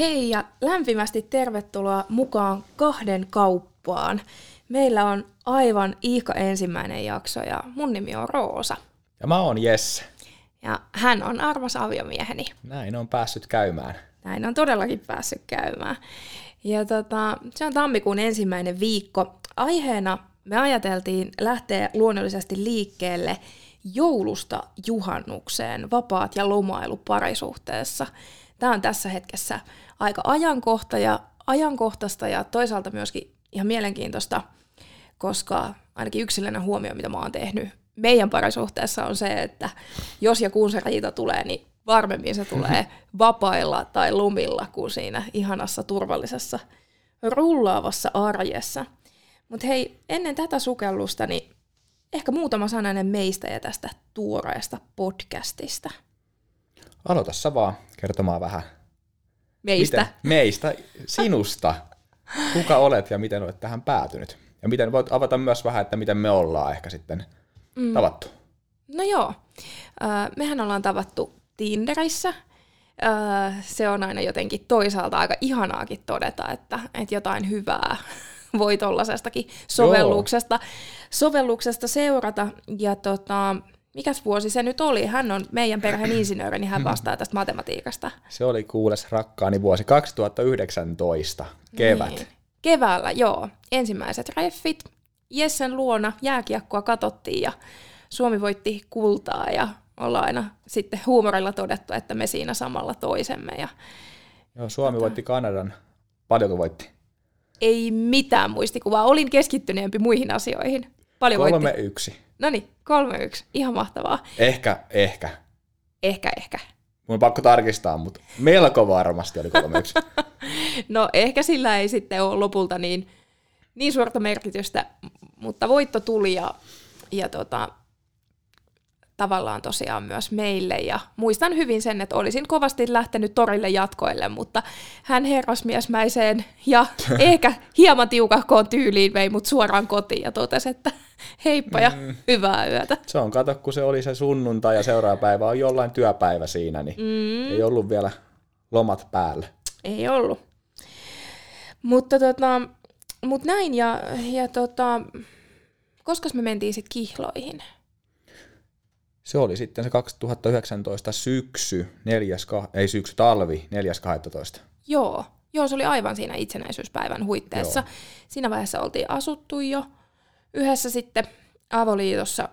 Hei ja lämpimästi tervetuloa mukaan kahden kauppaan. Meillä on aivan ihka ensimmäinen jakso ja mun nimi on Roosa. Ja mä oon Jesse. Ja hän on armas aviomieheni. Näin on päässyt käymään. Näin on todellakin päässyt käymään. Ja tota, se on tammikuun ensimmäinen viikko. Aiheena me ajateltiin lähteä luonnollisesti liikkeelle joulusta juhannukseen, vapaat ja lomailu parisuhteessa. Tämä on tässä hetkessä aika ajankohta ja ajankohtaista ja toisaalta myöskin ihan mielenkiintoista, koska ainakin yksilöinen huomio, mitä mä oon tehnyt meidän parisuhteessa on se, että jos ja kun se riita tulee, niin varmemmin se tulee vapailla tai lumilla kuin siinä ihanassa turvallisessa rullaavassa arjessa. Mutta hei, ennen tätä sukellusta, niin ehkä muutama sananen meistä ja tästä tuoreesta podcastista. Aloita sä vaan kertomaan vähän. Meistä? Miten, meistä, sinusta. Kuka olet ja miten olet tähän päätynyt? Ja miten voit avata myös vähän, että miten me ollaan ehkä sitten mm. tavattu? No joo. mehän ollaan tavattu Tinderissä. se on aina jotenkin toisaalta aika ihanaakin todeta, että, että jotain hyvää voi tuollaisestakin sovelluksesta, sovelluksesta seurata. Ja tota, mikäs vuosi se nyt oli? Hän on meidän perheen insinööri, niin hän vastaa tästä matematiikasta. Se oli kuules rakkaani vuosi 2019, kevät. Niin. Keväällä, joo. Ensimmäiset reffit. Jessen luona jääkiekkoa katottiin ja Suomi voitti kultaa ja ollaan aina sitten huumorilla todettu, että me siinä samalla toisemme. Ja, joo, Suomi tota... voitti Kanadan. Paljonko voitti? Ei mitään muistikuvaa. Olin keskittyneempi muihin asioihin. Paljon kolme voitti. yksi. No niin, kolme yksi. Ihan mahtavaa. Ehkä, ehkä. Ehkä, ehkä. Mun on pakko tarkistaa, mutta melko varmasti oli kolme yksi. no ehkä sillä ei sitten ole lopulta niin, niin suurta merkitystä, mutta voitto tuli ja, ja tota, tavallaan tosiaan myös meille. Ja muistan hyvin sen, että olisin kovasti lähtenyt torille jatkoille, mutta hän herrasmiesmäiseen ja ehkä hieman tiukahkoon tyyliin vei mut suoraan kotiin ja totesi, että heippa ja mm. hyvää yötä. Se on, kato, kun se oli se sunnuntai ja seuraava päivä on jollain työpäivä siinä, niin mm. ei ollut vielä lomat päällä. Ei ollut. Mutta tota, mut näin, ja, ja tota, koska me mentiin sitten kihloihin? Se oli sitten se 2019 syksy, neljäs, ei syksy, talvi, 4.12. Joo, joo, se oli aivan siinä itsenäisyyspäivän huitteessa. Joo. Siinä vaiheessa oltiin asuttu jo yhdessä sitten avoliitossa.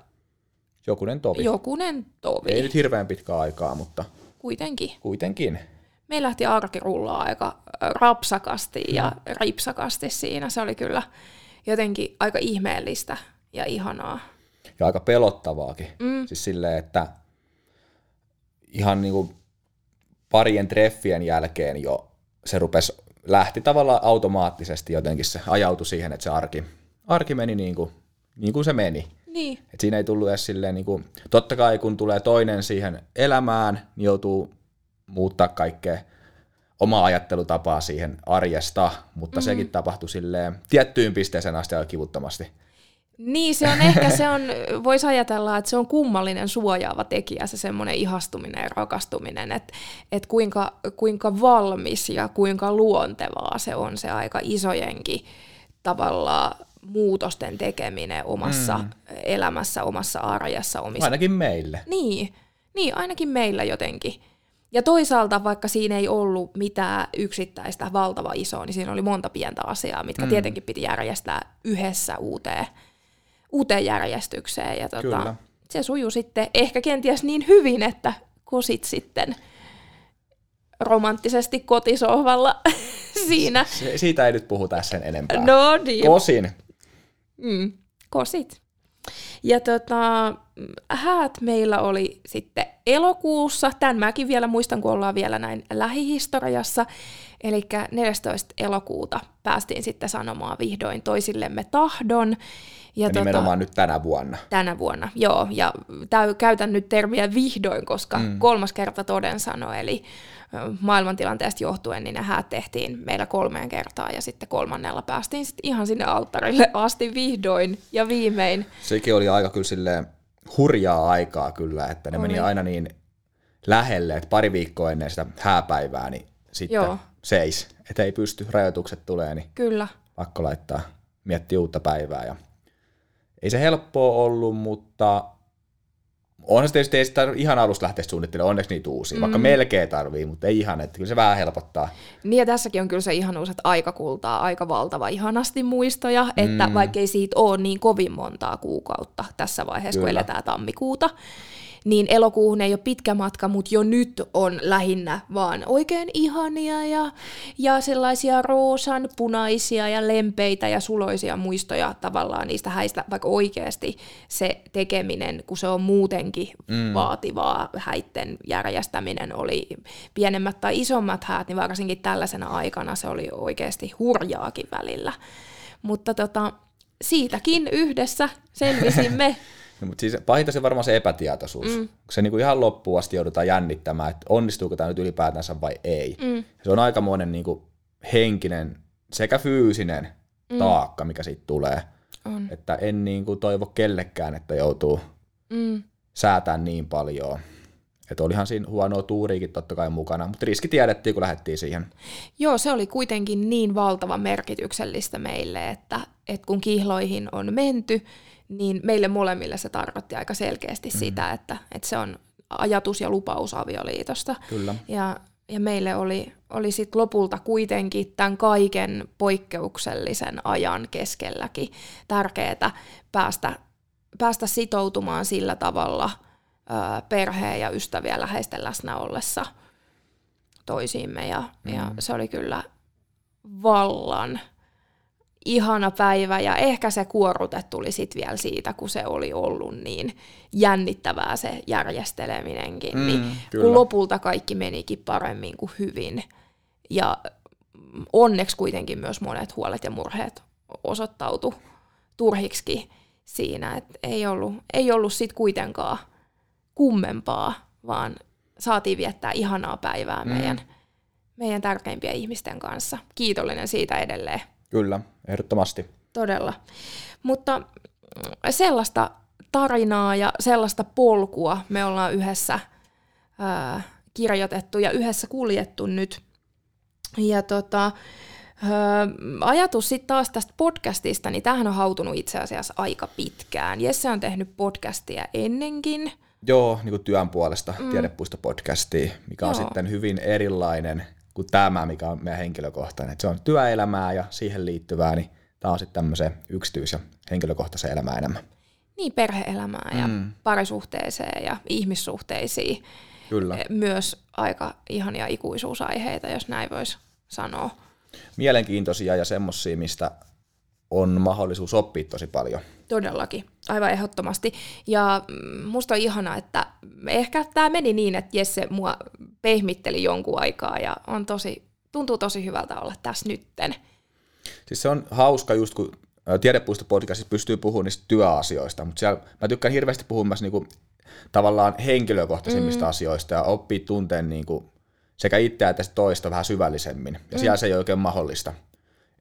Jokunen tovi. Jokunen tovi. Ei nyt hirveän pitkä aikaa, mutta... Kuitenkin. Kuitenkin. Me lähti arki rullaa aika rapsakasti ja no. ripsakasti siinä. Se oli kyllä jotenkin aika ihmeellistä ja ihanaa ja aika pelottavaakin. Mm. Siis silleen, että ihan niin kuin parien treffien jälkeen jo se rupesi, lähti tavallaan automaattisesti jotenkin se ajautui siihen, että se arki, arki meni niin kuin, niin kuin se meni. Niin. Et siinä ei tullut edes silleen, niin kuin, totta kai kun tulee toinen siihen elämään, niin joutuu muuttaa kaikkea omaa ajattelutapaa siihen arjesta, mutta mm-hmm. sekin tapahtui silleen tiettyyn pisteeseen asti aika kivuttomasti. Niin, se on ehkä, se on, voisi ajatella, että se on kummallinen suojaava tekijä, se semmoinen ihastuminen ja rakastuminen, että, että kuinka, kuinka valmis ja kuinka luontevaa se on se aika isojenkin tavallaan muutosten tekeminen omassa mm. elämässä, omassa arjessa. Omissa... Ainakin meille. Niin, niin, ainakin meillä jotenkin. Ja toisaalta, vaikka siinä ei ollut mitään yksittäistä valtava isoa, niin siinä oli monta pientä asiaa, mitkä mm. tietenkin piti järjestää yhdessä uuteen uuteen järjestykseen. Ja tota, se sujuu sitten ehkä kenties niin hyvin, että kosit sitten romanttisesti kotisohvalla siinä. Se, siitä ei nyt puhuta sen enempää. No niin. Kosin. Mm, kosit. Ja tota, häät meillä oli sitten elokuussa. Tämän mäkin vielä muistan, kun ollaan vielä näin lähihistoriassa. Eli 14. elokuuta päästiin sitten sanomaan vihdoin toisillemme tahdon. Ja, ja tota, nimenomaan nyt tänä vuonna. Tänä vuonna, joo. Ja täy, käytän nyt termiä vihdoin, koska mm. kolmas kerta toden sano, eli maailmantilanteesta johtuen, niin ne häät tehtiin meillä kolmeen kertaa ja sitten kolmannella päästiin sitten ihan sinne alttarille asti vihdoin ja viimein. Sekin oli aika kyllä silleen hurjaa aikaa kyllä, että ne oli. meni aina niin lähelle, että pari viikkoa ennen sitä hääpäivää, niin sitten Joo. seis, että ei pysty, rajoitukset tulee, niin Kyllä. pakko laittaa, miettiä uutta päivää. Ja ei se helppoa ollut, mutta onhan se tietysti ei sitä ihan alusta lähteä suunnittelemaan, onneksi niitä uusia, mm. vaikka melkein tarvii, mutta ei ihan, että kyllä se vähän helpottaa. Niin ja tässäkin on kyllä se ihanuus, että aika kultaa aika valtava ihanasti muistoja, että mm. vaikkei siitä ole niin kovin montaa kuukautta tässä vaiheessa, kyllä. kun eletään tammikuuta, niin elokuuhun ei ole pitkä matka, mutta jo nyt on lähinnä vaan oikein ihania ja, ja sellaisia roosan, punaisia ja lempeitä ja suloisia muistoja tavallaan niistä häistä, vaikka oikeasti se tekeminen, kun se on muutenkin mm. vaativaa, häitten järjestäminen oli pienemmät tai isommat häät, niin varsinkin tällaisena aikana se oli oikeasti hurjaakin välillä. Mutta tota, siitäkin yhdessä selvisimme. No, mutta siis pahinta se varmaan se epätietoisuus. Mm. Se niin kuin ihan loppuun asti joudutaan jännittämään, että onnistuuko tämä nyt ylipäätänsä vai ei. Mm. Se on aikamoinen niin kuin henkinen sekä fyysinen mm. taakka, mikä siitä tulee. On. Että en niin kuin toivo kellekään, että joutuu mm. säätämään niin paljon. Että olihan siinä huonoa tuuriikin totta kai mukana, mutta riski tiedettiin, kun lähdettiin siihen. Joo, se oli kuitenkin niin valtava merkityksellistä meille, että, että kun kihloihin on menty, niin meille molemmille se tarkoitti aika selkeästi mm. sitä, että, että se on ajatus ja lupaus avioliitosta. Kyllä. Ja, ja meille oli, oli sit lopulta kuitenkin tämän kaiken poikkeuksellisen ajan keskelläkin tärkeää päästä, päästä sitoutumaan sillä tavalla ö, perheen ja ystävien läheisten läsnä ollessa toisiimme. Ja, mm. ja se oli kyllä vallan ihana päivä ja ehkä se kuorute tuli sitten vielä siitä, kun se oli ollut niin jännittävää se järjesteleminenkin, mm, niin kyllä. kun lopulta kaikki menikin paremmin kuin hyvin ja onneksi kuitenkin myös monet huolet ja murheet osoittautu turhiksi siinä, että ei ollut, ei ollut sit kuitenkaan kummempaa, vaan saatiin viettää ihanaa päivää mm. meidän, meidän tärkeimpien ihmisten kanssa. Kiitollinen siitä edelleen. Kyllä, ehdottomasti. Todella. Mutta sellaista tarinaa ja sellaista polkua me ollaan yhdessä ää, kirjoitettu ja yhdessä kuljettu nyt. Ja tota, ää, ajatus sitten taas tästä podcastista, niin tämähän on hautunut itse asiassa aika pitkään. Jesse on tehnyt podcastia ennenkin. Joo, niin kuin työn puolesta mm. tiedepuisto-podcastia, mikä Joo. on sitten hyvin erilainen kuin tämä, mikä on meidän henkilökohtainen. Et se on työelämää ja siihen liittyvää, niin tämä on sitten tämmöiseen yksityis- ja henkilökohtaiseen elämään enemmän. Niin, perheelämää ja mm. parisuhteeseen ja ihmissuhteisiin. Kyllä. E, myös aika ihania ikuisuusaiheita, jos näin voisi sanoa. Mielenkiintoisia ja semmoisia, mistä on mahdollisuus oppia tosi paljon. Todellakin, aivan ehdottomasti. Ja mm, musta on ihana, että ehkä tämä meni niin, että Jesse mua pehmitteli jonkun aikaa ja on tosi, tuntuu tosi hyvältä olla tässä nytten. Siis se on hauska just, kun Tiedepuisto-podcastissa pystyy puhumaan niistä työasioista, mutta siellä mä tykkään hirveästi puhua myös niinku, tavallaan henkilökohtaisimmista mm. asioista ja oppii tunteen niinku, sekä itseä että toista vähän syvällisemmin. Ja mm. siellä se ei ole oikein mahdollista.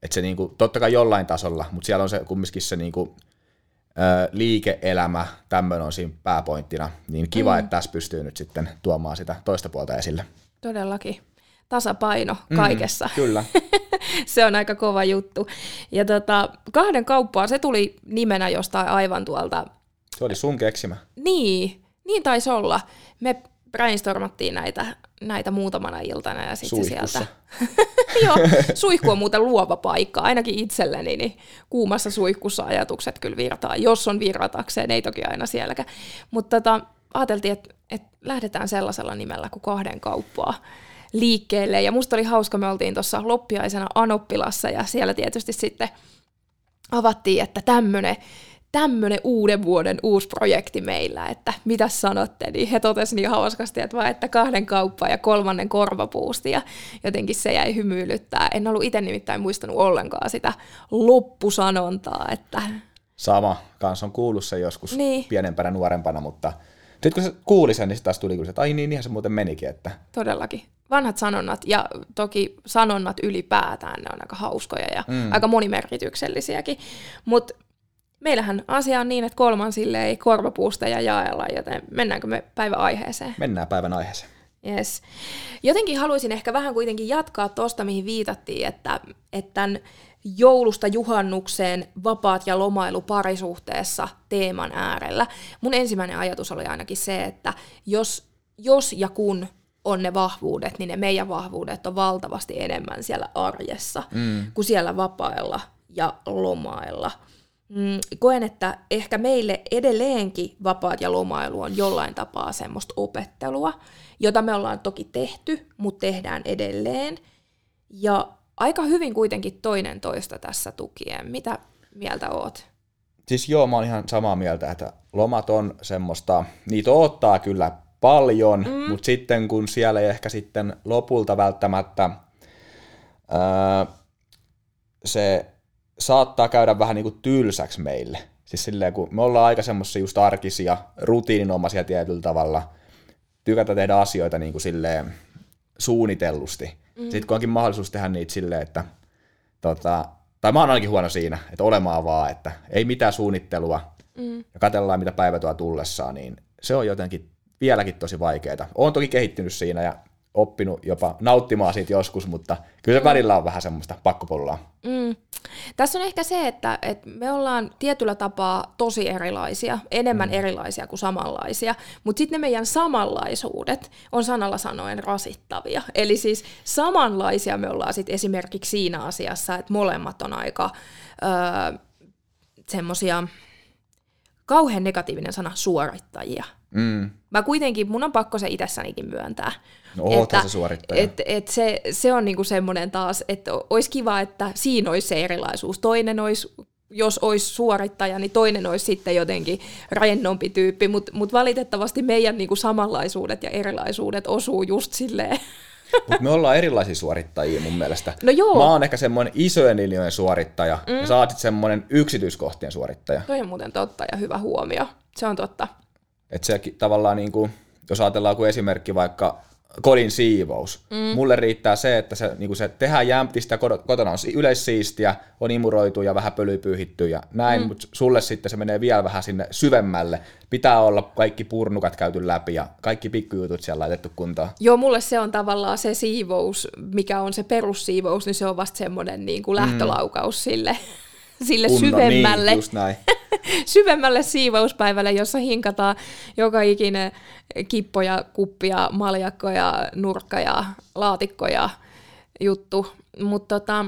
Että se niinku, totta kai jollain tasolla, mutta siellä on se kumminkin se niinku, liike-elämä, tämmöinen on siinä pääpointtina, niin kiva, mm. että tässä pystyy nyt sitten tuomaan sitä toista puolta esille. Todellakin. Tasapaino mm, kaikessa. Mm, kyllä. se on aika kova juttu. Ja tota, kahden kauppaa, se tuli nimenä jostain aivan tuolta. Se oli sun keksimä. Niin, niin taisi olla. Me brainstormattiin näitä, näitä muutamana iltana ja sitten sieltä... Joo, suihku on muuten luova paikka, ainakin itselleni, niin kuumassa suihkussa ajatukset kyllä virtaa, jos on virratakseen, ei toki aina sielläkään. Mutta tota, ajateltiin, että, että lähdetään sellaisella nimellä kuin kahden kauppaa liikkeelle. Ja musta oli hauska, me oltiin tuossa loppiaisena Anoppilassa ja siellä tietysti sitten avattiin, että tämmöinen tämmöinen uuden vuoden uusi projekti meillä, että mitä sanotte, niin he totesivat niin hauskasti, että vaan että kahden kauppaa ja kolmannen korvapuusti ja jotenkin se jäi hymyilyttää. En ollut itse nimittäin muistanut ollenkaan sitä loppusanontaa, että... Sama, kanssa on kuullut se joskus niin. pienempänä, nuorempana, mutta sitten kun se kuuli sen, niin taas tuli kyllä, että ai niin, niinhän se muuten menikin. Että... Todellakin. Vanhat sanonnat ja toki sanonnat ylipäätään, ne on aika hauskoja ja mm. aika monimerkityksellisiäkin. Mutta meillähän asia on niin, että kolmansille ei korvapuusta ja jaella, joten mennäänkö me päivän aiheeseen? Mennään päivän aiheeseen. Yes. Jotenkin haluaisin ehkä vähän kuitenkin jatkaa tuosta, mihin viitattiin, että, että tämän joulusta juhannukseen vapaat ja lomailu parisuhteessa teeman äärellä. Mun ensimmäinen ajatus oli ainakin se, että jos, jos ja kun on ne vahvuudet, niin ne meidän vahvuudet on valtavasti enemmän siellä arjessa mm. kuin siellä vapailla ja lomailla. Mm, koen, että ehkä meille edelleenkin vapaat ja lomailu on jollain tapaa semmoista opettelua, jota me ollaan toki tehty, mutta tehdään edelleen. Ja aika hyvin kuitenkin toinen toista tässä tukien. Mitä mieltä oot? Siis joo, mä oon ihan samaa mieltä, että lomat on semmoista, niitä ottaa kyllä paljon, mm. mutta sitten kun siellä ei ehkä sitten lopulta välttämättä ää, se saattaa käydä vähän niin kuin tylsäksi meille. Siis silleen, kun me ollaan aika semmoisia just arkisia, rutiininomaisia tietyllä tavalla, tykätä tehdä asioita niin kuin silleen suunnitellusti. Mm. Sitten kun onkin mahdollisuus tehdä niitä silleen, että tota, tai mä oon ainakin huono siinä, että olemaan vaan, että ei mitään suunnittelua mm. ja katsellaan mitä päivä tuo tullessaan, niin se on jotenkin vieläkin tosi vaikeaa. Olen toki kehittynyt siinä ja oppinut jopa nauttimaan siitä joskus, mutta kyllä se välillä on vähän semmoista pakkopullaa. Mm. Tässä on ehkä se, että, että me ollaan tietyllä tapaa tosi erilaisia, enemmän mm. erilaisia kuin samanlaisia, mutta sitten ne meidän samanlaisuudet on sanalla sanoen rasittavia. Eli siis samanlaisia me ollaan sitten esimerkiksi siinä asiassa, että molemmat on aika öö, semmoisia, kauhean negatiivinen sana, suorittajia. Mm. Mä kuitenkin, mun on pakko se itsessänikin myöntää. No että, se suorittaja. Et, et se, se on niinku semmoinen taas, että olisi kiva, että siinä olisi se erilaisuus. Toinen olisi jos olisi suorittaja, niin toinen olisi sitten jotenkin rennompi tyyppi, mutta mut valitettavasti meidän niinku samanlaisuudet ja erilaisuudet osuu just silleen. Mutta me ollaan erilaisia suorittajia mun mielestä. No joo. Mä oon ehkä semmoinen isojen linjojen suorittaja, mm. ja sä oot semmoinen yksityiskohtien suorittaja. Toi on muuten totta ja hyvä huomio. Se on totta. Että se tavallaan, niin kuin, jos ajatellaan kuin esimerkki vaikka kodin siivous. Mm. Mulle riittää se, että se, niin se tehdään jämptistä, kotona on yleissiistiä, on imuroitu ja vähän pölypyyhitty ja näin, mm. mutta sulle sitten se menee vielä vähän sinne syvemmälle. Pitää olla kaikki purnukat käyty läpi ja kaikki pikkujutut siellä laitettu kuntoon. Joo, mulle se on tavallaan se siivous, mikä on se perussiivous, niin se on vasta semmoinen niin kuin mm. lähtölaukaus mm. sille sille Kunnon, syvemmälle, niin, just näin. syvemmälle siivouspäivälle, jossa hinkataan joka ikinen kippo ja kuppi ja maljakko ja nurkka ja laatikko ja juttu. Mutta tota,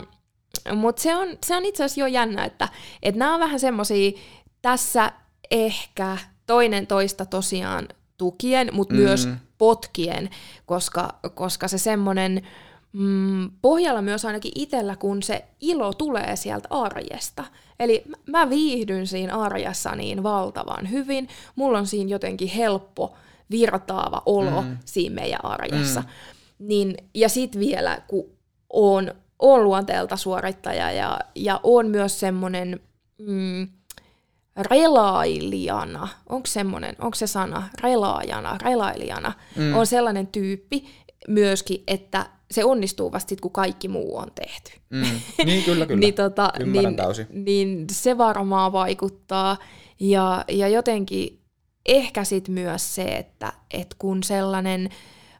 mut se, on, se on itse asiassa jo jännä, että et nämä on vähän semmoisia tässä ehkä toinen toista tosiaan tukien, mutta mm. myös potkien, koska, koska se semmoinen mm, pohjalla myös ainakin itsellä, kun se ilo tulee sieltä arjesta. Eli mä viihdyn siinä arjessa niin valtavan hyvin, mulla on siinä jotenkin helppo, virtaava olo mm. siinä meidän arjessa. Mm. Niin, ja sitten vielä, kun on, on luonteelta suorittaja ja, ja on myös semmoinen mm, relailijana, onko semmoinen, onko se sana, relaajana, relailijana, mm. on sellainen tyyppi myöskin, että se onnistuu vasta sit, kun kaikki muu on tehty. Mm. Niin, kyllä, kyllä. niin, tota, niin, niin se varmaan vaikuttaa. Ja, ja jotenkin ehkä sit myös se, että et kun sellainen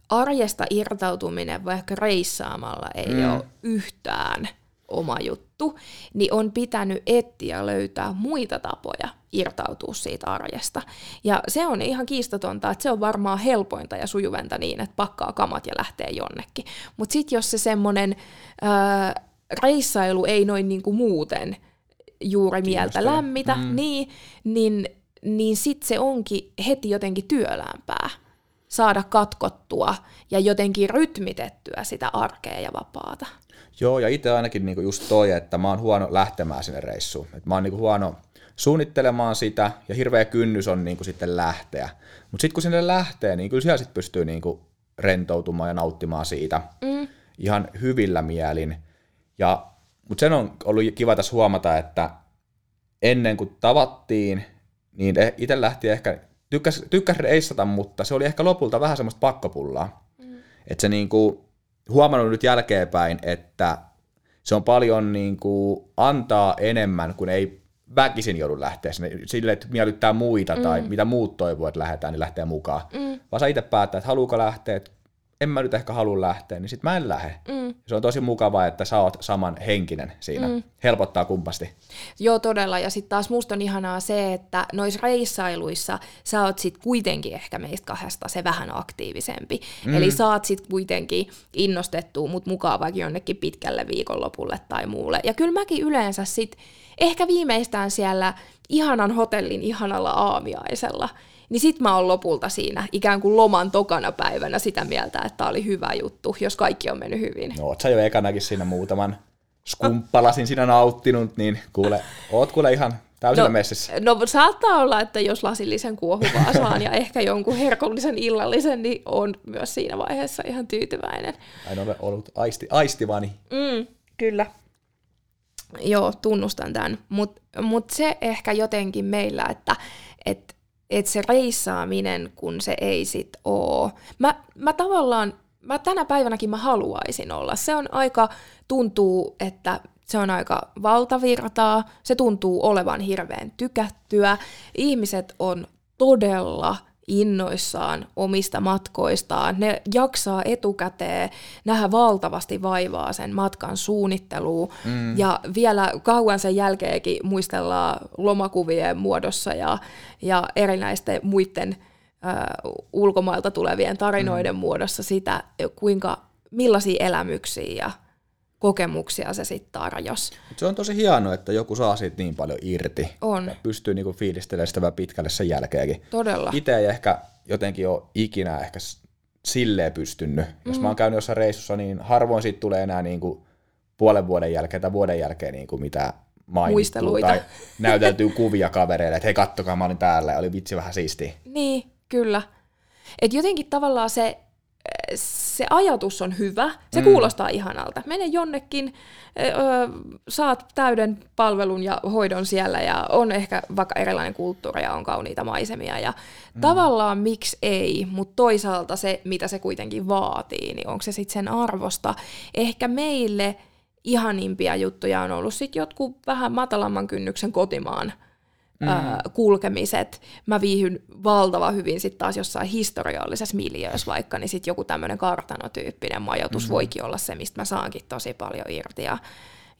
arjesta irtautuminen vaikka reissaamalla ei mm. ole yhtään oma juttu, niin on pitänyt etsiä löytää muita tapoja irtautua siitä arjesta. Ja se on ihan kiistatonta, että se on varmaan helpointa ja sujuventa niin, että pakkaa kamat ja lähtee jonnekin. Mutta sitten jos se semmoinen reissailu ei noin niin kuin muuten juuri mieltä lämmitä, mm. niin, niin, niin sitten se onkin heti jotenkin työläämpää saada katkottua ja jotenkin rytmitettyä sitä arkea ja vapaata. Joo, ja itse ainakin niinku just toi, että mä oon huono lähtemään sinne reissuun. Et mä oon niinku huono suunnittelemaan sitä, ja hirveä kynnys on niinku sitten lähteä. Mutta sitten kun sinne lähtee, niin kyllä siellä sitten pystyy niinku rentoutumaan ja nauttimaan siitä mm. ihan hyvillä mielin. Ja, mutta sen on ollut kiva tässä huomata, että ennen kuin tavattiin, niin e- itse lähti ehkä, tykkäs, tykkäs reissata, mutta se oli ehkä lopulta vähän semmoista pakkopullaa. Mm. Että se niinku, huomannut nyt jälkeenpäin, että se on paljon niin kuin antaa enemmän, kun ei väkisin joudu lähteä sinne sille, että miellyttää muita mm. tai mitä muut toivoo, että lähdetään, niin lähtee mukaan. Mm. Vaan sä itse päättää, että haluuko lähteä, että en mä nyt ehkä halua lähteä, niin sit mä en lähde. Mm. Se on tosi mukavaa, että sä oot saman henkinen siinä. Mm. Helpottaa kumpasti. Joo, todella. Ja sitten taas musta on ihanaa se, että noissa reissailuissa sä oot sit kuitenkin ehkä meistä kahdesta se vähän aktiivisempi. Mm. Eli saat sit kuitenkin innostettua mut mukaan vaikka jonnekin pitkälle viikonlopulle tai muulle. Ja kyllä mäkin yleensä sit ehkä viimeistään siellä ihanan hotellin ihanalla aamiaisella, niin sit mä oon lopulta siinä ikään kuin loman tokana päivänä sitä mieltä, että tämä oli hyvä juttu, jos kaikki on mennyt hyvin. No oot sä jo ekanakin siinä muutaman skumppalasin siinä nauttinut, niin kuule, oot kuule ihan täysin no, messissä. No saattaa olla, että jos lasillisen kuohuvaa saan ja ehkä jonkun herkullisen illallisen, niin on myös siinä vaiheessa ihan tyytyväinen. En ole ollut aisti, aistivani. Mm, kyllä. Joo, tunnustan tämän. Mutta mut se ehkä jotenkin meillä, että et, et se reissaaminen, kun se ei sit oo. Mä, mä tavallaan, mä tänä päivänäkin mä haluaisin olla. Se on aika, tuntuu, että se on aika valtavirtaa, se tuntuu olevan hirveän tykättyä. Ihmiset on todella innoissaan omista matkoistaan. Ne jaksaa etukäteen nähdä valtavasti vaivaa sen matkan suunnitteluun mm. ja vielä kauan sen jälkeenkin muistellaan lomakuvien muodossa ja, ja erinäisten muiden ö, ulkomailta tulevien tarinoiden mm. muodossa sitä, kuinka millaisia elämyksiä ja kokemuksia se sitten tarjosi. Se on tosi hienoa, että joku saa siitä niin paljon irti. On. Ja pystyy niinku fiilistelemään sitä vähän pitkälle sen jälkeenkin. Todella. Itse ei ehkä jotenkin ole ikinä ehkä silleen pystynyt. Mm. Jos mä oon käynyt jossain reissussa, niin harvoin siitä tulee enää niinku puolen vuoden jälkeen tai vuoden jälkeen niinku mitä mainittua tai näyteltyy kuvia kavereille, että hei kattokaa mä olin täällä ja oli vitsi vähän siistiä. Niin, kyllä. Et jotenkin tavallaan se se ajatus on hyvä, se mm. kuulostaa ihanalta. Mene jonnekin, ö, saat täyden palvelun ja hoidon siellä ja on ehkä vaikka erilainen kulttuuri ja on kauniita maisemia ja mm. tavallaan miksi ei, mutta toisaalta se, mitä se kuitenkin vaatii, niin onko se sitten sen arvosta. Ehkä meille ihanimpia juttuja on ollut sitten jotkut vähän matalamman kynnyksen kotimaan mm. ää, kulkemiset. Mä viihyn valtava hyvin sitten taas jossain historiallisessa miljöössä vaikka, niin sitten joku tämmöinen kartanotyyppinen majoitus mm. voikin olla se, mistä mä saankin tosi paljon irti. Ja,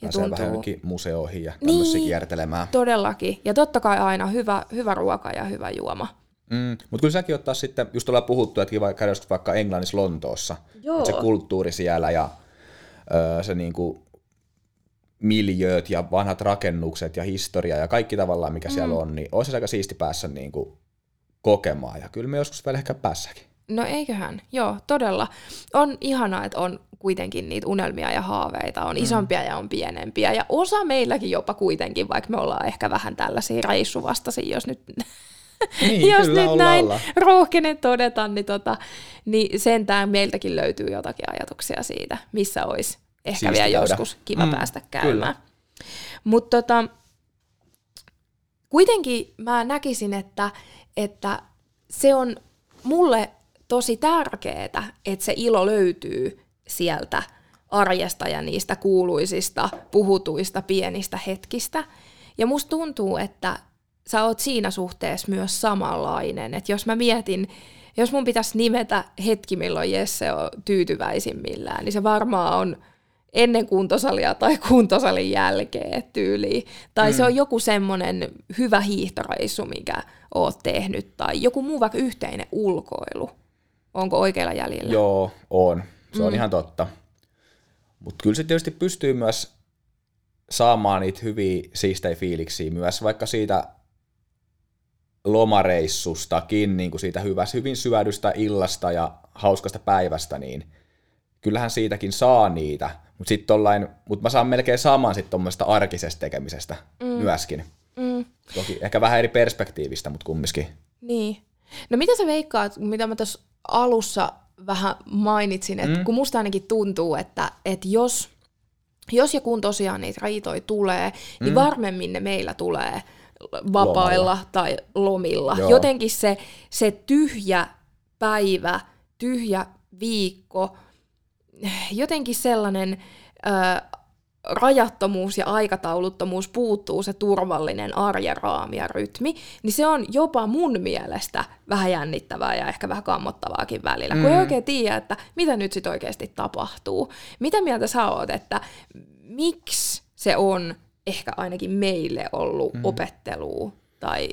ja tuntuu... vähän jonnekin museoihin ja tämmöisiä niin, kiertelemään. todellakin. Ja totta kai aina hyvä, hyvä ruoka ja hyvä juoma. Mm, mutta kyllä säkin ottaa sitten, just ollaan puhuttu, että kiva käydä vaikka Englannissa Lontoossa, Joo. se kulttuuri siellä ja öö, se niinku miljööt ja vanhat rakennukset ja historia ja kaikki tavallaan, mikä mm. siellä on, niin olisi aika siisti päässä niin kuin kokemaan. Ja kyllä me joskus vielä ehkä päässäkin. No eiköhän, joo, todella. On ihanaa, että on kuitenkin niitä unelmia ja haaveita, on mm. isompia ja on pienempiä. Ja osa meilläkin jopa kuitenkin, vaikka me ollaan ehkä vähän tällaisia reissuvastaisia, jos nyt, niin, jos nyt näin olla. rohkenen todeta, niin, tota, niin sentään meiltäkin löytyy jotakin ajatuksia siitä, missä olisi ehkä Siisti vielä käydä. joskus kiva mm, päästä käymään. Mutta tota, kuitenkin mä näkisin, että, että se on mulle tosi tärkeää, että se ilo löytyy sieltä arjesta ja niistä kuuluisista, puhutuista pienistä hetkistä. Ja musta tuntuu, että sä oot siinä suhteessa myös samanlainen. Että jos mä mietin, jos mun pitäisi nimetä hetki, milloin Jesse on tyytyväisimmillään, niin se varmaan on ennen kuntosalia tai kuntosalin jälkeen tyyliin. Tai mm. se on joku semmoinen hyvä hiihtoreissu, mikä oot tehnyt, tai joku muu vaikka yhteinen ulkoilu. Onko oikealla jäljellä? Joo, on. Se on mm. ihan totta. Mutta kyllä se tietysti pystyy myös saamaan niitä hyviä siistejä fiiliksiä myös vaikka siitä lomareissustakin, niin kuin siitä hyvästä, hyvin syödystä illasta ja hauskasta päivästä, niin kyllähän siitäkin saa niitä, mutta sitten mut mä saan melkein saman sitten tuommoisesta arkisesta tekemisestä mm. myöskin. Mm. Toki ehkä vähän eri perspektiivistä, mutta kumminkin. Niin. No mitä sä veikkaat, mitä mä tuossa alussa vähän mainitsin, että mm. kun musta ainakin tuntuu, että, että jos, jos ja kun tosiaan niitä riitoja tulee, niin mm. varmemmin ne meillä tulee vapailla lomalla. tai lomilla. Joo. Jotenkin se, se tyhjä päivä, tyhjä viikko, jotenkin sellainen ö, rajattomuus ja aikatauluttomuus puuttuu, se turvallinen arjen raami ja rytmi, niin se on jopa mun mielestä vähän jännittävää ja ehkä vähän kammottavaakin välillä, mm. kun ei mm. oikein tiedä, että mitä nyt sitten oikeasti tapahtuu. Mitä mieltä sä oot, että miksi se on ehkä ainakin meille ollut mm. opettelua tai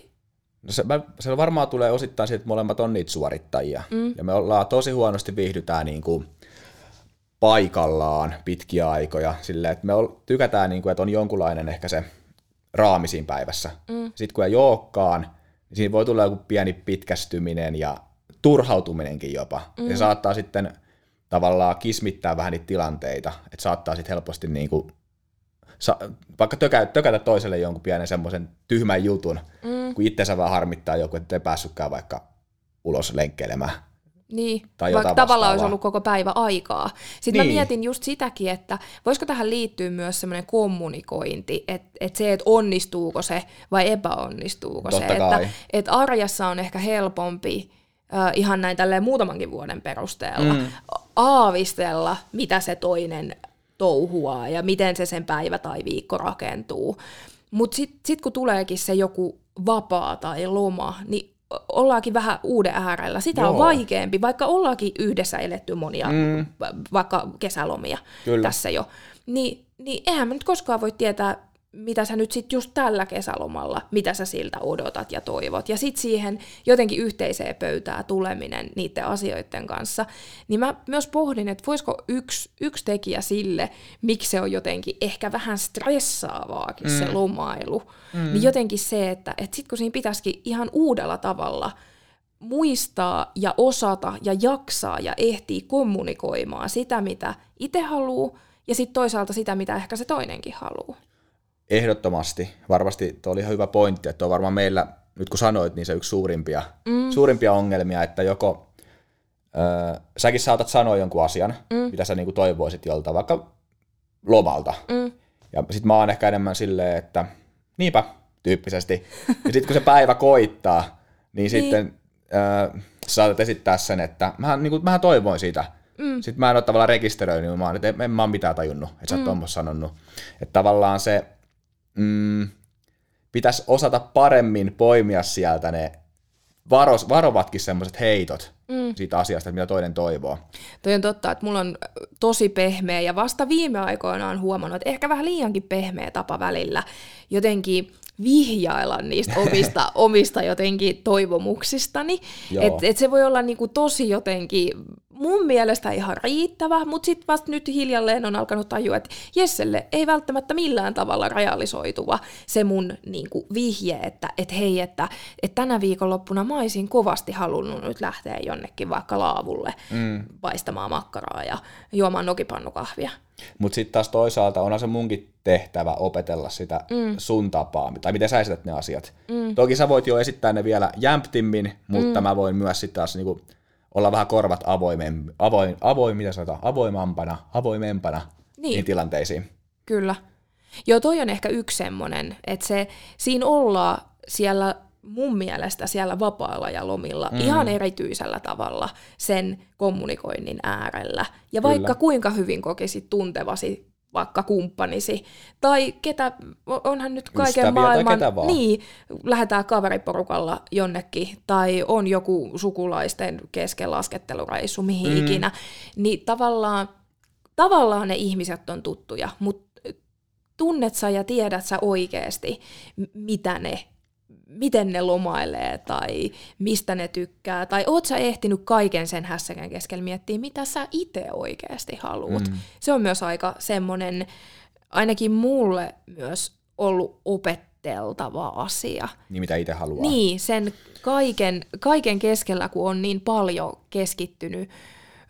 No se, se varmaan tulee osittain siitä, että molemmat on niitä suorittajia. Mm. Ja me ollaan tosi huonosti viihdytään niin kuin paikallaan pitkiä aikoja. Silleen, että me tykätään, niin kuin, että on jonkunlainen ehkä se raami siinä päivässä. Mm. Sitten kun ei olekaan, niin siinä voi tulla joku pieni pitkästyminen ja turhautuminenkin jopa. Mm. Ja saattaa sitten tavallaan kismittää vähän niitä tilanteita, että saattaa sitten helposti niin kuin, sa, vaikka tökä, tökätä toiselle jonkun pienen semmoisen tyhmän jutun, mm. kun itsensä vaan harmittaa joku, että ei päässytkään vaikka ulos lenkkeilemään niin, tai vaikka tavallaan olisi ollut koko päivä aikaa. Sitten niin. mä mietin just sitäkin, että voisiko tähän liittyä myös semmoinen kommunikointi, että, että se, että onnistuuko se vai epäonnistuuko Totta se. Kai. Että, että arjessa on ehkä helpompi äh, ihan näin tälleen muutamankin vuoden perusteella mm. aavistella, mitä se toinen touhuaa ja miten se sen päivä tai viikko rakentuu. Mutta sitten sit kun tuleekin se joku vapaa tai loma, niin ollaankin vähän uuden äärellä. Sitä Joo. on vaikeampi, vaikka ollaankin yhdessä eletty monia, mm. vaikka kesälomia Kyllä. tässä jo. Niin, niin eihän mä nyt koskaan voi tietää, mitä sä nyt sitten just tällä kesälomalla, mitä sä siltä odotat ja toivot. Ja sitten siihen jotenkin yhteiseen pöytään tuleminen niiden asioiden kanssa. Niin mä myös pohdin, että voisiko yksi, yksi tekijä sille, miksi se on jotenkin ehkä vähän stressaavaakin mm. se lomailu, mm. niin jotenkin se, että, että sitten kun siinä pitäisikin ihan uudella tavalla muistaa ja osata ja jaksaa ja ehtii kommunikoimaan sitä, mitä itse haluaa, ja sitten toisaalta sitä, mitä ehkä se toinenkin haluaa. Ehdottomasti. Varmasti tuo oli ihan hyvä pointti, että on varmaan meillä, nyt kun sanoit, niin se yksi suurimpia, mm. suurimpia ongelmia, että joko ö, säkin saatat sanoa jonkun asian, mm. mitä sä niinku toivoisit jolta, vaikka lomalta. Mm. Ja sit mä oon ehkä enemmän silleen, että niinpä, tyyppisesti. ja sitten kun se päivä koittaa, niin, niin. sitten ö, saatat esittää sen, että mähän, niin kuin, mähän toivoin sitä. Mm. Sitten mä en ole tavallaan rekisteröinyt, niin mä oon, että en, en mä oon mitään tajunnut, että sä mm. oot sanonut. Että tavallaan se, mm, pitäisi osata paremmin poimia sieltä ne varos, varovatkin semmoiset heitot mm. siitä asiasta, mitä toinen toivoo. Toi on totta, että mulla on tosi pehmeä ja vasta viime aikoina on huomannut, että ehkä vähän liiankin pehmeä tapa välillä jotenkin vihjailla niistä omista, omista jotenkin toivomuksistani. Että et se voi olla niinku tosi jotenkin mun mielestä ihan riittävä, mutta sitten vasta nyt hiljalleen on alkanut tajua, että Jesselle ei välttämättä millään tavalla realisoituva se mun niin kuin, vihje, että et hei, että et tänä viikonloppuna mä olisin kovasti halunnut nyt lähteä jonnekin vaikka laavulle mm. paistamaan makkaraa ja juomaan nokipannukahvia. Mutta sitten taas toisaalta onhan se munkin tehtävä opetella sitä mm. sun tapaa, tai miten sä esität ne asiat. Mm. Toki sä voit jo esittää ne vielä jämptimmin, mutta mm. mä voin myös sitten taas niinku olla vähän korvat avoimen, avoin, avoin, mitä sanotaan, avoimampana, avoimempana niin. niin tilanteisiin. Kyllä. Joo, toi on ehkä yksi semmoinen, että se, siinä ollaan siellä mun mielestä siellä vapaalla ja lomilla mm. ihan erityisellä tavalla sen kommunikoinnin äärellä. Ja Kyllä. vaikka kuinka hyvin kokisit tuntevasi vaikka kumppanisi, tai ketä, onhan nyt kaiken Ystäviä maailman, niin, lähdetään kaveriporukalla jonnekin, tai on joku sukulaisten kesken laskettelureissu, mihin mm. ikinä, niin tavallaan, tavallaan ne ihmiset on tuttuja, mutta tunnet sä ja tiedät sä oikeasti, mitä ne miten ne lomailee tai mistä ne tykkää, tai oot sä ehtinyt kaiken sen hässäkän keskellä miettiä, mitä sä itse oikeasti haluat. Mm. Se on myös aika semmoinen, ainakin mulle myös ollut opetteltava asia. Niin mitä itse haluaa. Niin, sen kaiken, kaiken keskellä, kun on niin paljon keskittynyt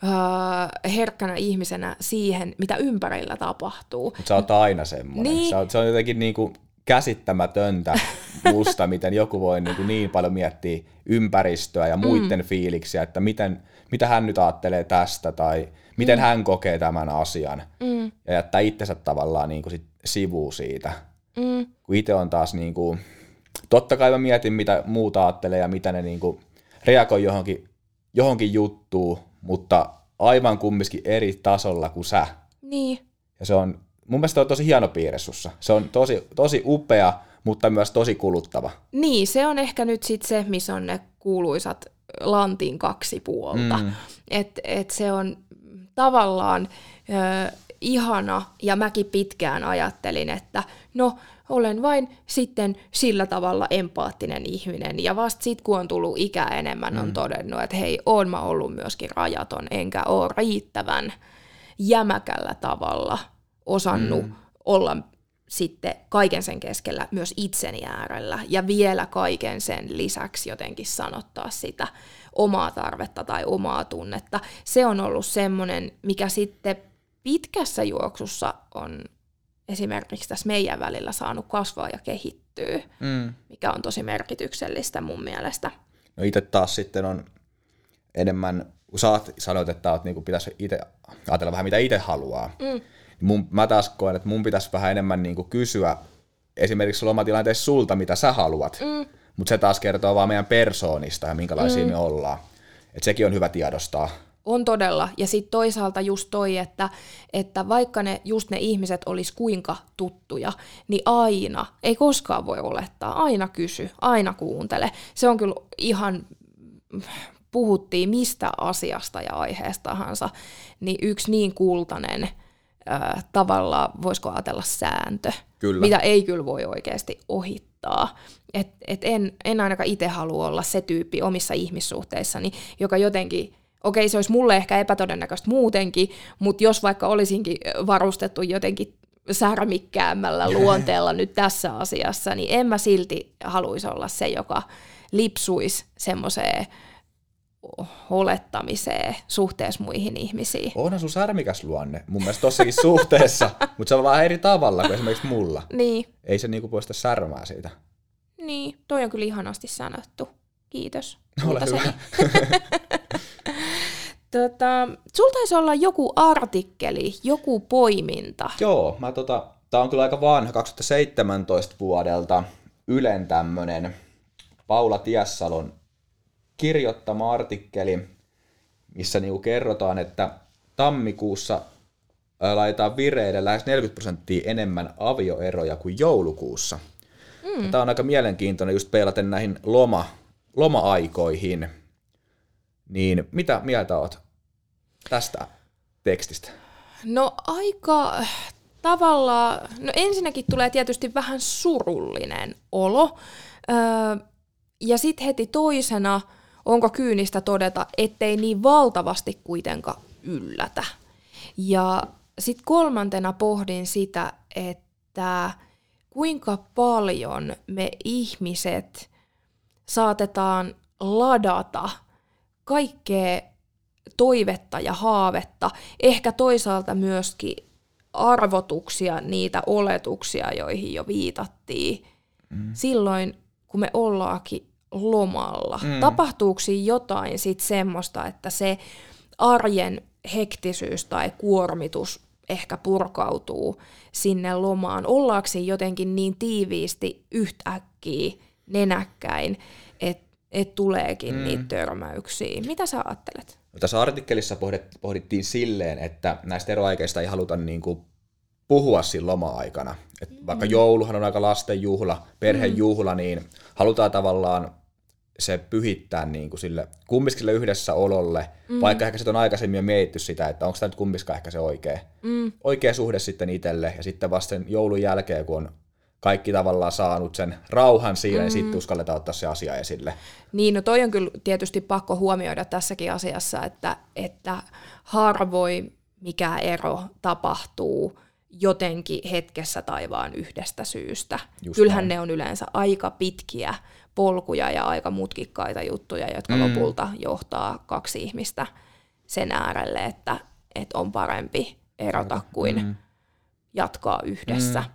uh, herkkänä ihmisenä siihen, mitä ympärillä tapahtuu. Mutta sä oot aina semmoinen. Niin. Sä oot, se on jotenkin niinku käsittämätöntä musta, miten joku voi niin, kuin niin paljon miettiä ympäristöä ja muiden mm. fiiliksiä, että miten, mitä hän nyt ajattelee tästä tai miten mm. hän kokee tämän asian. Mm. Ja jättää itsensä tavallaan niin kuin sit sivuun siitä. Mm. Kun itse on taas, niin kuin, totta kai mä mietin, mitä muuta ajattelee ja mitä ne niin kuin reagoi johonkin, johonkin juttuun, mutta aivan kumminkin eri tasolla kuin sä. Niin. Ja se on mun mielestä on tosi hieno piirre sussa. Se on tosi, tosi upea, mutta myös tosi kuluttava. Niin, se on ehkä nyt sit se, missä on ne kuuluisat lantin kaksi puolta. Mm. Et, et se on tavallaan ö, ihana, ja mäkin pitkään ajattelin, että no, olen vain sitten sillä tavalla empaattinen ihminen. Ja vasta sitten, kun on tullut ikää enemmän, mm. on todennut, että hei, oon mä ollut myöskin rajaton, enkä ole riittävän jämäkällä tavalla osannut mm. olla sitten kaiken sen keskellä myös itseni äärellä ja vielä kaiken sen lisäksi jotenkin sanottaa sitä omaa tarvetta tai omaa tunnetta. Se on ollut semmoinen, mikä sitten pitkässä juoksussa on esimerkiksi tässä meidän välillä saanut kasvaa ja kehittyä, mm. mikä on tosi merkityksellistä mun mielestä. No itse taas sitten on enemmän, kun sä sanoit, että oot, niin pitäisi itse ajatella vähän mitä itse haluaa, mm. Mun, mä taas koen, että mun pitäisi vähän enemmän niin kuin kysyä esimerkiksi lomatilanteessa sulta, mitä sä haluat, mm. mutta se taas kertoo vaan meidän persoonista ja minkälaisia mm. me ollaan. Et sekin on hyvä tiedostaa. On todella. Ja sitten toisaalta just toi, että, että vaikka ne, just ne ihmiset olisi kuinka tuttuja, niin aina, ei koskaan voi olettaa, aina kysy, aina kuuntele. Se on kyllä ihan, puhuttiin mistä asiasta ja aiheesta tahansa, niin yksi niin kultainen äh, tavalla, voisiko ajatella sääntö, kyllä. mitä ei kyllä voi oikeasti ohittaa. Et, et en, en ainakaan itse halua olla se tyyppi omissa ihmissuhteissani, joka jotenkin okei, se olisi mulle ehkä epätodennäköistä muutenkin, mutta jos vaikka olisinkin varustettu jotenkin särmikkäämmällä luonteella nyt tässä asiassa, niin en mä silti haluaisi olla se, joka lipsuisi semmoiseen olettamiseen suhteessa muihin ihmisiin. Onhan sun särmikäs luonne, mun mielestä tossakin suhteessa, mutta se on vähän eri tavalla kuin esimerkiksi mulla. Niin. Ei se niinku poista särmää siitä. Niin, toi on kyllä ihanasti sanottu. Kiitos. Ole hyvä. Tota, sulla taisi olla joku artikkeli, joku poiminta. Joo, mä tota, tää on kyllä aika vanha, 2017 vuodelta Ylen tämmönen Paula Tiessalon kirjoittama artikkeli, missä niinku kerrotaan, että tammikuussa laitetaan vireille lähes 40 prosenttia enemmän avioeroja kuin joulukuussa. Mm. Tämä on aika mielenkiintoinen just peilaten näihin loma, loma-aikoihin. Niin mitä mieltä oot tästä tekstistä? No aika tavallaan, no ensinnäkin tulee tietysti vähän surullinen olo. Öö, ja sitten heti toisena, onko kyynistä todeta, ettei niin valtavasti kuitenkaan yllätä. Ja sitten kolmantena pohdin sitä, että kuinka paljon me ihmiset saatetaan ladata kaikkea toivetta ja haavetta, ehkä toisaalta myöskin arvotuksia, niitä oletuksia, joihin jo viitattiin, mm. silloin kun me ollaankin lomalla. Mm. Tapahtuuko jotain sit semmoista, että se arjen hektisyys tai kuormitus ehkä purkautuu sinne lomaan? Ollaanko jotenkin niin tiiviisti yhtäkkiä nenäkkäin, että et tuleekin mm. niitä törmäyksiä? Mitä sä ajattelet? No, tässä artikkelissa pohdittiin silleen, että näistä eroaikeista ei haluta niin kuin puhua siinä loma-aikana. Et mm. Vaikka jouluhan on aika lasten juhla, perheen juhla, niin halutaan tavallaan se pyhittää niin kuin sille kummiskille yhdessä ololle, mm. vaikka ehkä se on aikaisemmin jo mietitty sitä, että onko tämä nyt kummiska ehkä se oikea, mm. oikea suhde sitten itselle, ja sitten vasta sen joulun jälkeen, kun on kaikki tavallaan saanut sen rauhan siinä, mm. niin sitten uskalletaan ottaa se asia esille. Niin, no toi on kyllä tietysti pakko huomioida tässäkin asiassa, että, että harvoin mikä ero tapahtuu jotenkin hetkessä tai vaan yhdestä syystä. Just Kyllähän näin. ne on yleensä aika pitkiä polkuja ja aika mutkikkaita juttuja, jotka mm. lopulta johtaa kaksi ihmistä sen äärelle, että, että on parempi erota kuin mm. jatkaa yhdessä. Mm.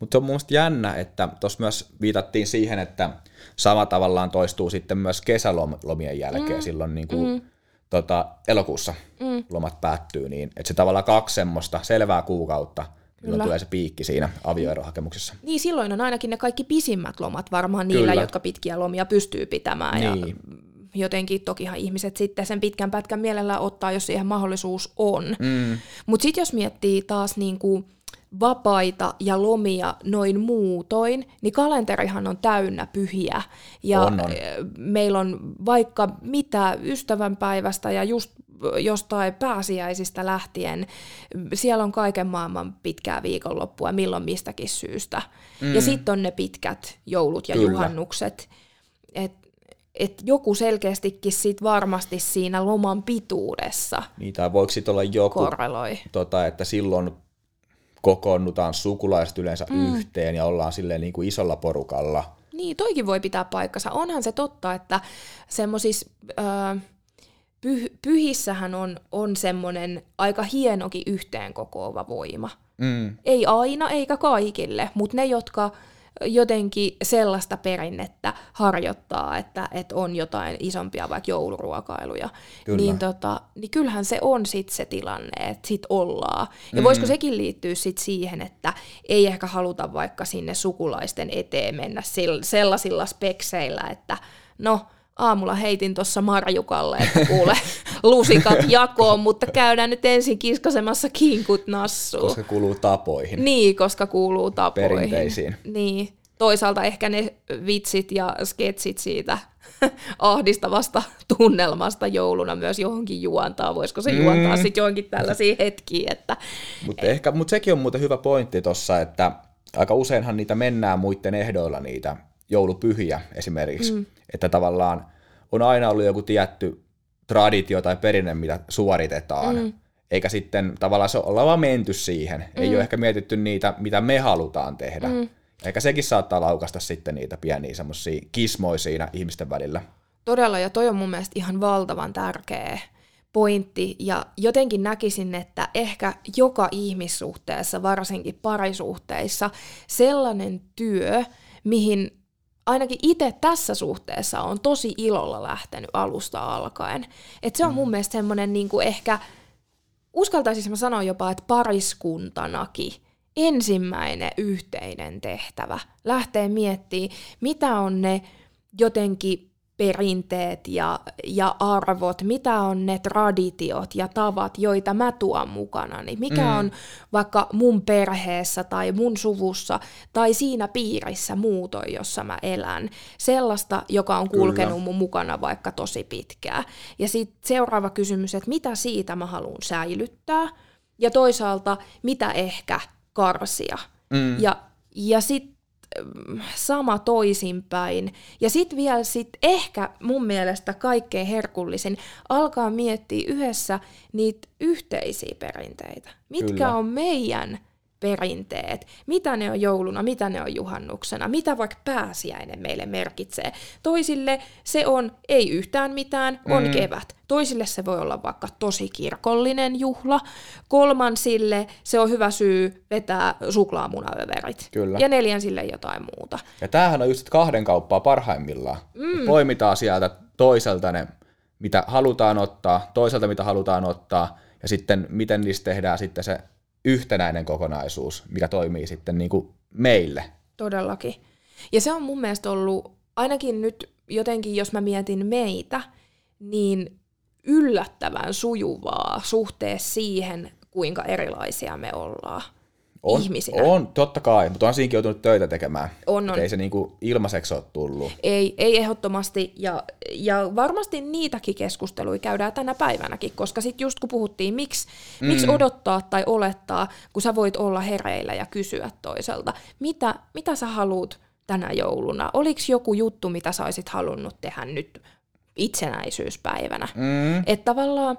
Mutta se on mun jännä, että tuossa myös viitattiin siihen, että sama tavallaan toistuu sitten myös kesälomien jälkeen mm. silloin niin kuin, mm. tota, elokuussa mm. lomat päättyy, niin että se tavallaan kaksi semmoista selvää kuukautta, Kyllä. tulee se piikki siinä avioerohakemuksessa. Niin, silloin on ainakin ne kaikki pisimmät lomat varmaan niillä, Kyllä. jotka pitkiä lomia pystyy pitämään. Niin. Ja jotenkin tokihan ihmiset sitten sen pitkän pätkän mielellä ottaa, jos siihen mahdollisuus on. Mm. Mutta sitten jos miettii taas niin kuin vapaita ja lomia noin muutoin, niin kalenterihan on täynnä pyhiä. Ja On, on. meillä on vaikka mitä ystävänpäivästä ja just jostain pääsiäisistä lähtien, siellä on kaiken maailman pitkää viikonloppua, milloin mistäkin syystä. Mm. Ja sitten on ne pitkät joulut ja Kyllä. juhannukset. Et, et joku selkeästikin sit varmasti siinä loman pituudessa Niin, tai voiko sitten olla joku, korreloi. tota, että silloin kokoonnutaan sukulaiset yleensä mm. yhteen ja ollaan silleen niin kuin isolla porukalla. Niin, toikin voi pitää paikkansa. Onhan se totta, että semmoisissa pyh- pyhissähän on, on semmoinen aika hienokin yhteenkokoava voima. Mm. Ei aina eikä kaikille, mutta ne, jotka jotenkin sellaista perinnettä harjoittaa, että, että on jotain isompia vaikka jouluruokailuja, Kyllä. niin, tota, niin kyllähän se on sit se tilanne, että sit ollaan. Ja voisiko sekin liittyä sit siihen, että ei ehkä haluta vaikka sinne sukulaisten eteen mennä sellaisilla spekseillä, että no, aamulla heitin tuossa Marjukalle, että kuule, lusikat jakoon, mutta käydään nyt ensin kiskasemassa kinkut nassuun. Koska kuuluu tapoihin. Niin, koska kuuluu tapoihin. Perinteisiin. Niin. Toisaalta ehkä ne vitsit ja sketsit siitä ahdistavasta tunnelmasta jouluna myös johonkin juontaa. Voisiko se juontaa Mm. sitten johonkin tällaisiin hetkiin, että Mutta ehkä, mut sekin on muuten hyvä pointti tuossa, että aika useinhan niitä mennään muiden ehdoilla niitä joulupyhiä esimerkiksi. Mm. Että tavallaan on aina ollut joku tietty traditio tai perinne, mitä suoritetaan. Mm. Eikä sitten tavallaan se olla vaan menty siihen. Mm. Ei ole ehkä mietitty niitä, mitä me halutaan tehdä. Mm. Eikä sekin saattaa laukasta sitten niitä pieniä semmoisia kismoja siinä ihmisten välillä. Todella, ja toi on mun mielestä ihan valtavan tärkeä pointti, ja jotenkin näkisin, että ehkä joka ihmissuhteessa, varsinkin parisuhteissa, sellainen työ, mihin ainakin itse tässä suhteessa on tosi ilolla lähtenyt alusta alkaen. Et se on mun mielestä semmoinen niin kuin ehkä, uskaltaisin mä sanoa jopa, että pariskuntanakin ensimmäinen yhteinen tehtävä lähtee miettimään, mitä on ne jotenkin perinteet ja, ja arvot, mitä on ne traditiot ja tavat, joita mä tuon mukana, niin mikä mm. on vaikka mun perheessä tai mun suvussa tai siinä piirissä muutoin, jossa mä elän, sellaista, joka on kulkenut Kyllä. mun mukana vaikka tosi pitkään. Ja sitten seuraava kysymys, että mitä siitä mä haluan säilyttää, ja toisaalta mitä ehkä karsia. Mm. Ja, ja sitten sama toisinpäin. Ja sitten vielä sit ehkä mun mielestä kaikkein herkullisin alkaa miettiä yhdessä niitä yhteisiä perinteitä. Mitkä Kyllä. on meidän perinteet, mitä ne on jouluna, mitä ne on juhannuksena, mitä vaikka pääsiäinen meille merkitsee. Toisille se on ei yhtään mitään, on mm. kevät. Toisille se voi olla vaikka tosi kirkollinen juhla. Kolmansille se on hyvä syy vetää suklaamunaöverit. Kyllä. Ja neljän sille jotain muuta. Ja tämähän on just kahden kauppaa parhaimmillaan. Mm. Poimitaan sieltä toiselta ne, mitä halutaan ottaa, toiselta mitä halutaan ottaa, ja sitten miten niistä tehdään sitten se yhtenäinen kokonaisuus, mikä toimii sitten niin kuin meille. Todellakin. Ja se on mun mielestä ollut, ainakin nyt jotenkin, jos mä mietin meitä, niin yllättävän sujuvaa suhteessa siihen, kuinka erilaisia me ollaan On, ihmisinä. on, totta kai, mutta on siinäkin joutunut töitä tekemään. On, on. Ei se niin kuin ilmaiseksi ole tullut. Ei, ei ehdottomasti, ja, ja varmasti niitäkin keskusteluja käydään tänä päivänäkin, koska sitten just kun puhuttiin, miksi, mm. miksi odottaa tai olettaa, kun sä voit olla hereillä ja kysyä toiselta, mitä, mitä sä haluat tänä jouluna? Oliko joku juttu, mitä sä olisit halunnut tehdä nyt itsenäisyyspäivänä? Mm. Että tavallaan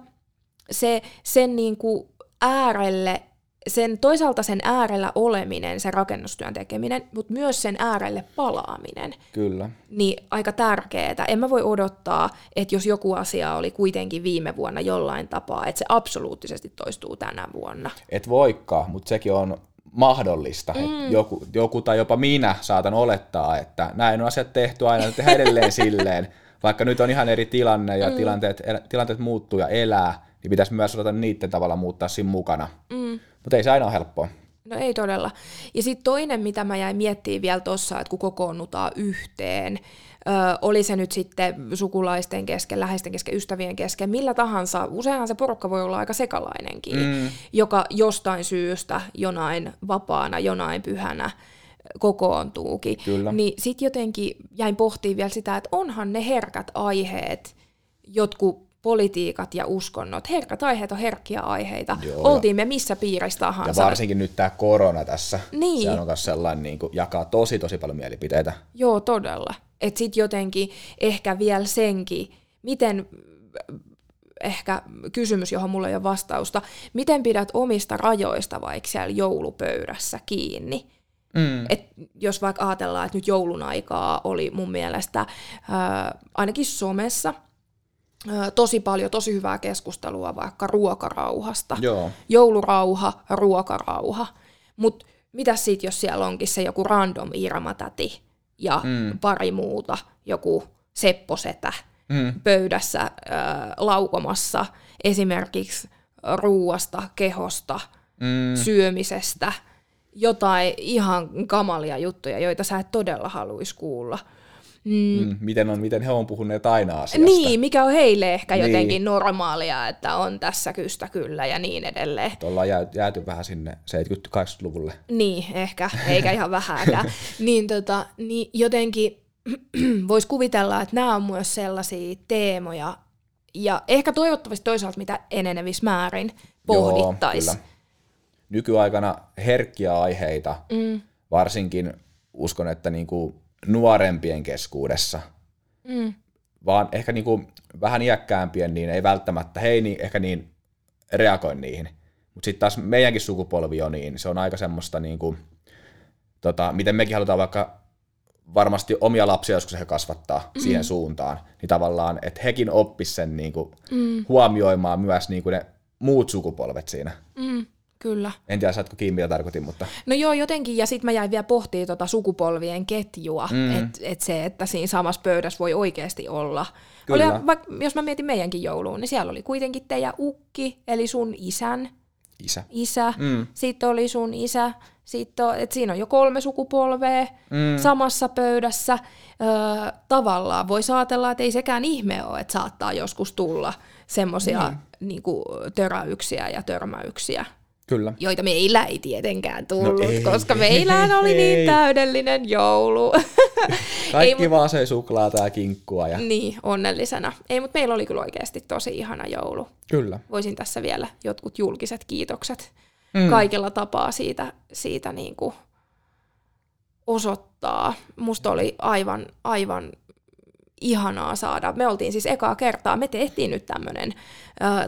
se, sen niin kuin äärelle, sen, toisaalta sen äärellä oleminen, se rakennustyön tekeminen, mutta myös sen äärelle palaaminen, Kyllä. niin aika tärkeää. En mä voi odottaa, että jos joku asia oli kuitenkin viime vuonna jollain tapaa, että se absoluuttisesti toistuu tänä vuonna. Et voikaan, mutta sekin on mahdollista. Mm. Joku, joku tai jopa minä saatan olettaa, että näin on asiat tehty aina, tehdään edelleen silleen. Vaikka nyt on ihan eri tilanne ja mm. tilanteet, tilanteet muuttuu ja elää, niin pitäisi myös osata niiden tavalla muuttaa siinä mukana. Mm. Mutta ei se aina ole helppoa. No ei todella. Ja sitten toinen, mitä mä jäin miettimään vielä tuossa, että kun kokoonnutaan yhteen, ö, oli se nyt sitten sukulaisten kesken, läheisten kesken, ystävien kesken, millä tahansa, useinhan se porukka voi olla aika sekalainenkin, mm. joka jostain syystä jonain vapaana, jonain pyhänä kokoontuukin. Kyllä. Niin sitten jotenkin jäin pohtimaan vielä sitä, että onhan ne herkät aiheet, jotkut politiikat ja uskonnot. Herkät aiheet on herkkiä aiheita. Joo, Oltiin me missä piirissä Ja tahansa. varsinkin nyt tämä korona tässä, Niin. se on myös sellainen, niin kuin, jakaa tosi tosi paljon mielipiteitä. Joo, todella. Että sitten jotenkin ehkä vielä senkin, miten ehkä kysymys, johon mulla ei ole vastausta, miten pidät omista rajoista vaikka siellä joulupöydässä kiinni? Mm. Et jos vaikka ajatellaan, että nyt joulun aikaa oli mun mielestä ää, ainakin somessa tosi paljon tosi hyvää keskustelua vaikka ruokarauhasta. Joo. Joulurauha, ruokarauha. Mutta mitä sitten, jos siellä onkin se joku random Irma-täti ja mm. pari muuta, joku Sepposetä Mm. pöydässä ää, laukomassa esimerkiksi ruuasta, kehosta, Mm. syömisestä, jotain ihan kamalia juttuja, joita sä et todella haluaisi kuulla. Mm. Mm. Miten, on, miten he on puhuneet aina asiasta. Niin, mikä on heille ehkä Niin. jotenkin normaalia, että on tässä kystä kyllä ja niin edelleen. Että Ollaan jää- jääty vähän sinne 70-80-luvulle. Niin, ehkä, eikä ihan vähääkään. niin, tota, niin jotenkin voisi kuvitella, että nämä on myös sellaisia teemoja, ja ehkä toivottavasti toisaalta mitä enenevissä määrin pohdittaisiin. Nykyaikana herkkiä aiheita, Mm, varsinkin uskon, että niinku nuorempien keskuudessa, mm, vaan ehkä niinku vähän iäkkäämpien, niin ei välttämättä, hei, niin ehkä niin reagoi niihin. Mutta sitten taas meidänkin sukupolvi on niin, se on aika semmoista, niinku, tota, miten mekin halutaan vaikka varmasti omia lapsia joskus he kasvattaa mm. siihen suuntaan, niin tavallaan, että hekin oppis sen niinku, mm, huomioimaan myös niinku ne muut sukupolvet siinä. mm, kyllä. En tiedä, saatko kiinni, mitä tarkoitin, mutta No joo, jotenkin, ja sitten mä jäin vielä pohtimaan tota sukupolvien ketjua, mm. että et se, että siinä samassa pöydässä voi oikeasti olla. Kyllä. Oli, vaikka, jos mä mietin meidänkin jouluun, niin siellä oli kuitenkin teidän ukki, eli sun isän isä. isä, Mm. sitten oli sun isä, sitten on, et siinä on jo kolme sukupolvea Mm. samassa pöydässä. Öö, tavallaan voi ajatella, että ei sekään ihme ole, että saattaa joskus tulla semmoisia mm. niinku, töräyksiä ja törmäyksiä, Kyllä. joita meillä ei tietenkään tullut, No ei, koska ei, meillähän oli ei. niin täydellinen joulu. Kaikki Ei, vaan söi suklaata ja kinkkua. Ja... niin, onnellisena. Ei, mutta meillä oli kyllä oikeasti tosi ihana joulu. Kyllä. Voisin tässä vielä jotkut julkiset kiitokset mm. kaikella tapaa siitä, siitä niin kuin osoittaa. Musta oli aivan, aivan ihanaa saada. Me oltiin siis ekaa kertaa, me tehtiin nyt tämmöinen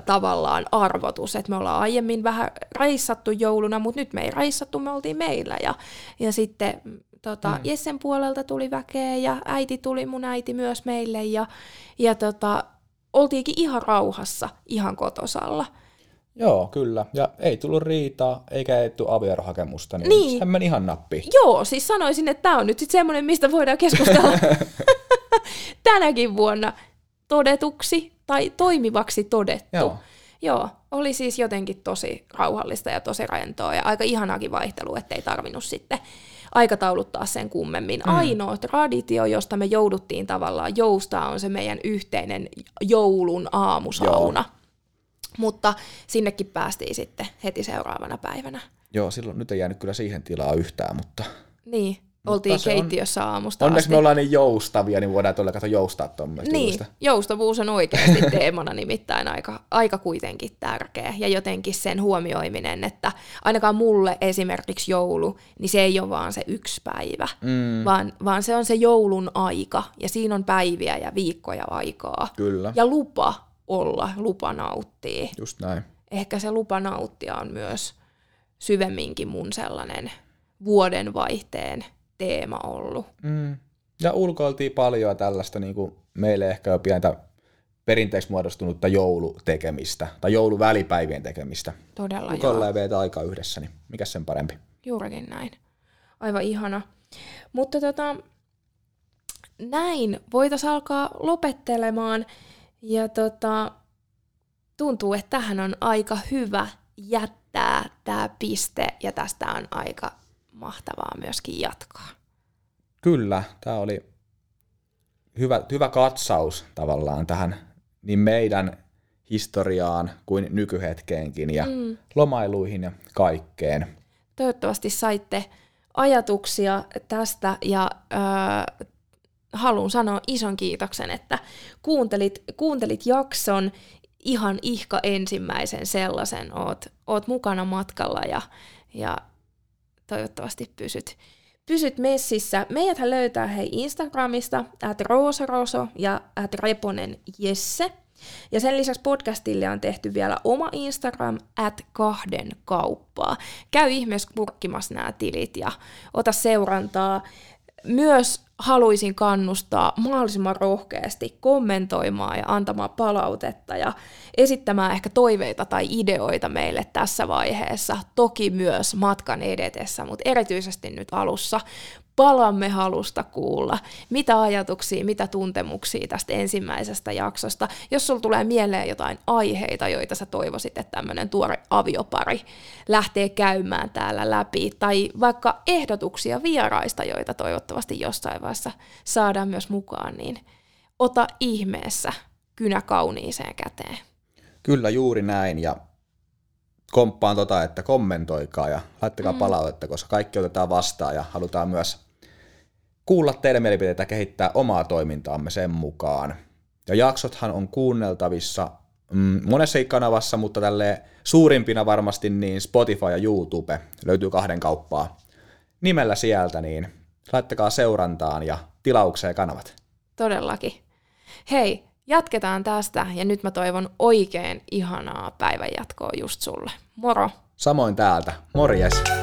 tavallaan arvotus, että me ollaan aiemmin vähän reissattu jouluna, mutta nyt me ei reissattu, me oltiin meillä. Ja, ja sitten tota, mm. Jessen puolelta tuli väkeä ja äiti tuli, mun äiti myös meille ja, ja tota, oltiinkin ihan rauhassa, ihan kotosalla. Joo, kyllä. Ja ei tullut riitaa, eikä ei tullut avioerohakemusta, niin, Niin. sehän meni ihan nappiin. Joo, siis sanoisin, että tämä on nyt sitten semmoinen, mistä voidaan keskustella tänäkin vuonna todetuksi tai toimivaksi todettu. Joo. Joo, oli siis jotenkin tosi rauhallista ja tosi rentoa ja aika ihanaakin vaihtelu, ettei tarvinnut sitten aikatauluttaa sen kummemmin. Mm. Ainoa traditio, josta me jouduttiin tavallaan joustaa, on se meidän yhteinen joulun aamusauna. Mutta sinnekin päästiin sitten heti seuraavana päivänä. Joo, silloin nyt ei jäänyt kyllä siihen tilaa yhtään, mutta Niin, oltiin on- keittiössä aamusta onneksi asti. me ollaan niin joustavia, niin voidaan tuolla katsoa joustaa tuommoista Niin, jutuista. joustavuus on oikeasti teemana nimittäin aika, aika kuitenkin tärkeä. Ja jotenkin sen huomioiminen, että ainakaan mulle esimerkiksi joulu, niin se ei ole vaan se yksi päivä, Mm, vaan, vaan se on se joulun aika. Ja siinä on päiviä ja viikkoja aikaa. kyllä, Ja lupa olla, lupa nauttia. just näin. Ehkä se lupa nauttia on myös syvemminkin mun sellainen vuodenvaihteen teema ollut. Mm. Ja ulkoiltiin paljon ja tällaista niin kuin meille ehkä jo pientä perinteeksi muodostunutta joulutekemistä tai jouluvälipäivien tekemistä. Todella joo. Ulkoilla ja veetään aikaa yhdessä, niin mikä sen parempi? Juurikin näin. Aivan ihana. Mutta tota, näin voitaisiin alkaa lopettelemaan. Ja tota, tuntuu, että tähän on aika hyvä jättää tämä, piste ja tästä on aika mahtavaa myöskin jatkaa. Kyllä, tämä oli hyvä, hyvä katsaus tavallaan tähän niin meidän historiaan kuin nykyhetkeenkin ja mm. lomailuihin ja kaikkeen. Toivottavasti saitte ajatuksia tästä ja äh, haluan sanoa ison kiitoksen, että kuuntelit, kuuntelit jakson ihan ihka ensimmäisen sellaisen, oot, oot mukana matkalla ja, ja toivottavasti pysyt, pysyt messissä. Meidät löytää hei Instagramista, at roosaroso ja at reponen jesse. Ja sen lisäksi podcastille on tehty vielä oma Instagram, at kahden kauppaa. Käy ihmeessä kurkkimassa nämä tilit ja ota seurantaa. Myös haluaisin kannustaa mahdollisimman rohkeasti kommentoimaan ja antamaan palautetta ja esittämään ehkä toiveita tai ideoita meille tässä vaiheessa, toki myös matkan edetessä, mutta erityisesti nyt alussa palamme halusta kuulla, mitä ajatuksia, mitä tuntemuksia tästä ensimmäisestä jaksosta. Jos sulla tulee mieleen jotain aiheita, joita sä toivoisit, että tämmöinen tuore aviopari lähtee käymään täällä läpi, tai vaikka ehdotuksia vieraista, joita toivottavasti jossain vaiheessa saadaan myös mukaan, niin ota ihmeessä kynä kauniiseen käteen. Kyllä juuri näin, ja komppaan tota, että kommentoikaa ja laittakaa mm. palautetta, koska kaikki otetaan vastaan ja halutaan myös kuulla teidän mielipiteitä kehittää omaa toimintaamme sen mukaan. Ja jaksothan on kuunneltavissa mm, monessa kanavassa, mutta tälle suurimpina varmasti niin Spotify ja YouTube löytyy kahden kauppaa nimellä sieltä, niin laittakaa seurantaan ja tilaukseen kanavat. Todellakin. Hei, jatketaan tästä ja nyt mä toivon oikein ihanaa päivänjatkoa just sulle. Moro! Samoin täältä. Morjes!